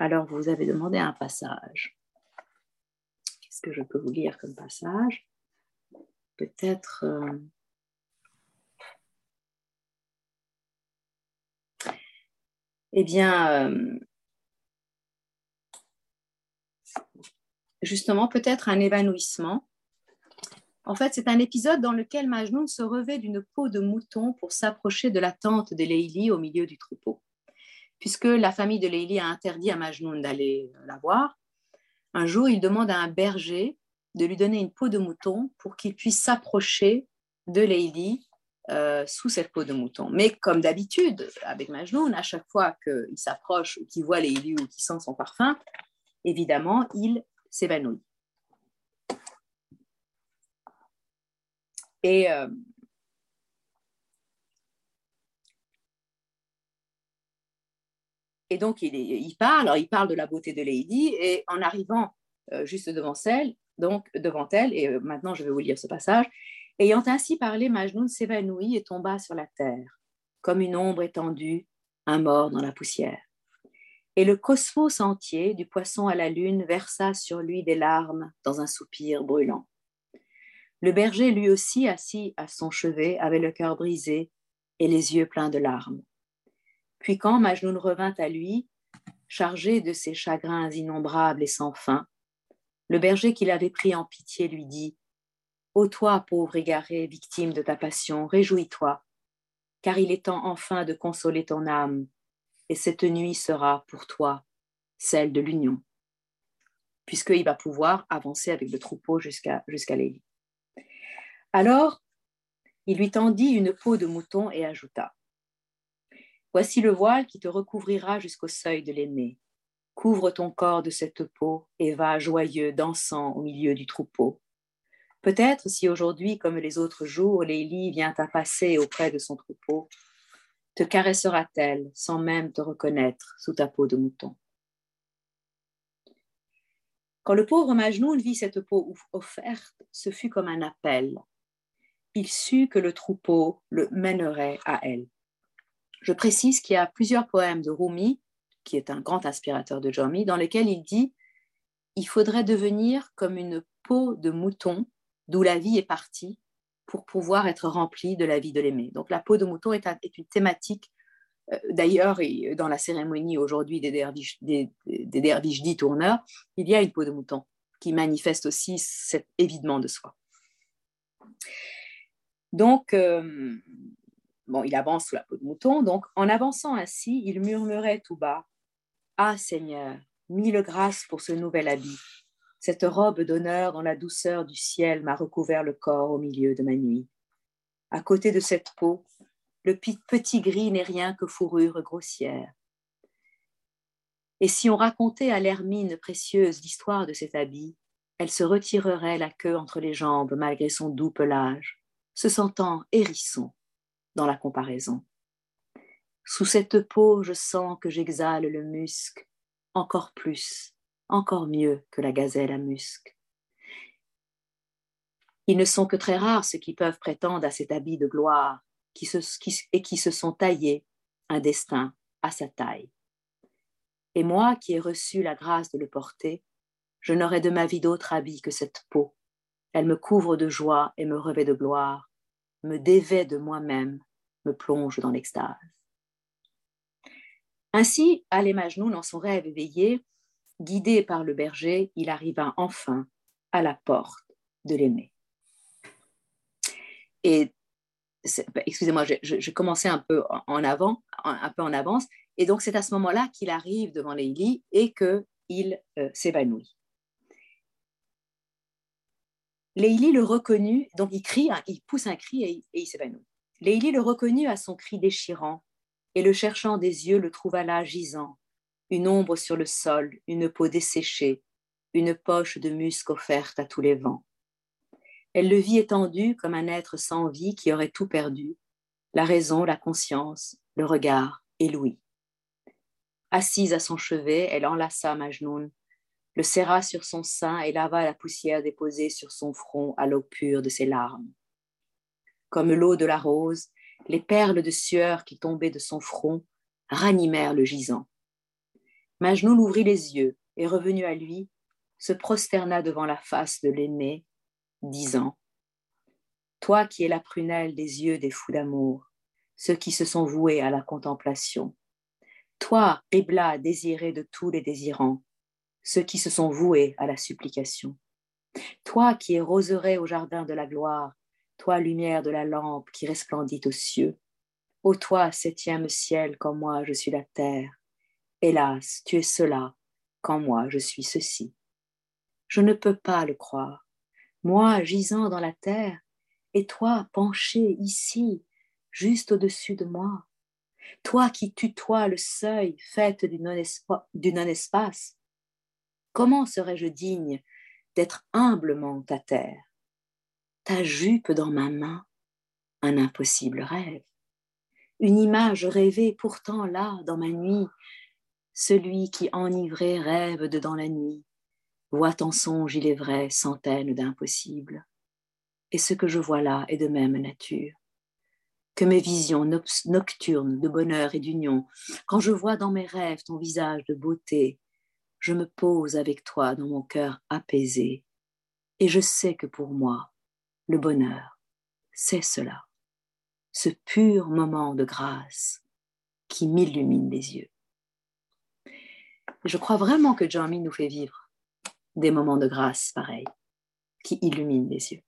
Alors, vous avez demandé un passage. Qu'est-ce que je peux vous lire comme passage? Peut-être... Euh, eh bien, euh, justement, peut-être un évanouissement. En fait, c'est un épisode dans lequel Majnoun se revêt d'une peau de mouton pour s'approcher de la tente de Leili au milieu du troupeau. Puisque la famille de Leili a interdit à Majnoun d'aller la voir, un jour, il demande à un berger de lui donner une peau de mouton pour qu'il puisse s'approcher de Leili euh, sous cette peau de mouton. Mais comme d'habitude, avec Majnoun, à chaque fois qu'il s'approche ou qu'il voit Leili ou qu'il sent son parfum, évidemment, il s'évanouit. Et euh, Et donc, il, parle, il parle de la beauté de Lady, et en arrivant euh, juste devant elle, donc devant elle, et euh, maintenant je vais vous lire ce passage, ayant ainsi parlé, Majnoun s'évanouit et tomba sur la terre, comme une ombre étendue, un mort dans la poussière. Et le cosmos entier, du poisson à la lune, versa sur lui des larmes dans un soupir brûlant. Le berger, lui aussi, assis à son chevet, avait le cœur brisé et les yeux pleins de larmes. Puis quand Majnoun revint à lui, chargé de ses chagrins innombrables et sans fin, le berger qui l'avait pris en pitié lui dit Ô toi, pauvre égaré, victime de ta passion, réjouis-toi, car il est temps enfin de consoler ton âme, et cette nuit sera pour toi celle de l'union, puisqu'il va pouvoir avancer avec le troupeau jusqu'à jusqu'à Alors, il lui tendit une peau de mouton et ajouta Voici le voile qui te recouvrira jusqu'au seuil de l'aîné. Couvre ton corps de cette peau et va joyeux, dansant au milieu du troupeau. Peut-être si aujourd'hui, comme les autres jours, Lélie vient à passer auprès de son troupeau, te caressera-t-elle sans même te reconnaître sous ta peau de mouton? Quand le pauvre Majnoun vit cette peau offerte, ce fut comme un appel. Il sut que le troupeau le mènerait à elle. Je précise qu'il y a plusieurs poèmes de Rumi, qui est un grand inspirateur de Jomi, dans lesquels il dit Il faudrait devenir comme une peau de mouton d'où la vie est partie pour pouvoir être remplie de la vie de l'aimé. Donc la peau de mouton est, une thématique, euh, d'ailleurs, dans la cérémonie aujourd'hui des derviches, des, dits tourneurs, il y a une peau de mouton qui manifeste aussi cet évidement de soi. Donc, euh, Bon, il avance sous la peau de mouton, donc en avançant ainsi, il murmurait tout bas Ah Seigneur, mille grâces pour ce nouvel habit. Cette robe d'honneur dans la douceur du ciel m'a recouvert le corps au milieu de ma nuit. À côté de cette peau, le petit gris n'est rien que fourrure grossière. Et si on racontait à l'hermine précieuse l'histoire de cet habit, elle se retirerait la queue entre les jambes malgré son doux pelage, se sentant hérisson dans la comparaison. Sous cette peau, je sens que j'exhale le musc, encore plus, encore mieux que la gazelle à musc. Ils ne sont que très rares ceux qui peuvent prétendre à cet habit de gloire et qui se sont taillés un destin à sa taille. Et moi qui ai reçu la grâce de le porter, je n'aurai de ma vie d'autre habit que cette peau. Elle me couvre de joie et me revêt de gloire me dévait de moi-même, me plonge dans l'extase. Ainsi, Ali Majnoun, dans son rêve éveillé, guidé par le berger, il arriva enfin à la porte de l'aimé. Et bah, excusez-moi, je, commençais un peu en avant, un peu en avance, et donc c'est à ce moment-là qu'il arrive devant Leili et qu'il euh, s'évanouit. Leili le reconnut, donc il crie, hein, il pousse un cri et, il s'évanouit. Leili le reconnut à son cri déchirant, et le cherchant des yeux le trouva là gisant, une ombre sur le sol, une peau desséchée, une poche de musc offerte à tous les vents. Elle le vit étendu comme un être sans vie qui aurait tout perdu, la raison, la conscience, le regard et l'ouïe. Assise à son chevet, elle enlaça Majnoun le serra sur son sein et lava la poussière déposée sur son front à l'eau pure de ses larmes. Comme l'eau de la rose, les perles de sueur qui tombaient de son front ranimèrent le gisant. Majnoun ouvrit les yeux et revenu à lui, se prosterna devant la face de l'aimé, disant Toi qui es la prunelle des yeux des fous d'amour, ceux qui se sont voués à la contemplation, toi, Ribla, désiré de tous les désirants, ceux qui se sont voués à la supplication. Toi qui es roseraie au jardin de la gloire, toi lumière de la lampe qui resplendit aux cieux, ô toi septième ciel quand moi je suis la terre, hélas, tu es cela quand moi je suis ceci. Je ne peux pas le croire, moi gisant dans la terre, et toi penché ici, juste au-dessus de moi. Toi qui tutoies le seuil fait du non-espace, comment serais-je digne d'être humblement à terre? Ta jupe dans ma main, un impossible rêve, une image rêvée pourtant là dans ma nuit, celui qui enivré rêve de dans la nuit, voit en songe, il est vrai, centaines d'impossibles. Et ce que je vois là est de même nature. Que mes visions nocturnes de bonheur et d'union, quand je vois dans mes rêves ton visage de beauté, je me pose avec toi dans mon cœur apaisé, et je sais que pour moi, le bonheur, c'est cela, ce pur moment de grâce qui m'illumine les yeux. Je crois vraiment que Jamie nous fait vivre des moments de grâce pareils, qui illuminent les yeux.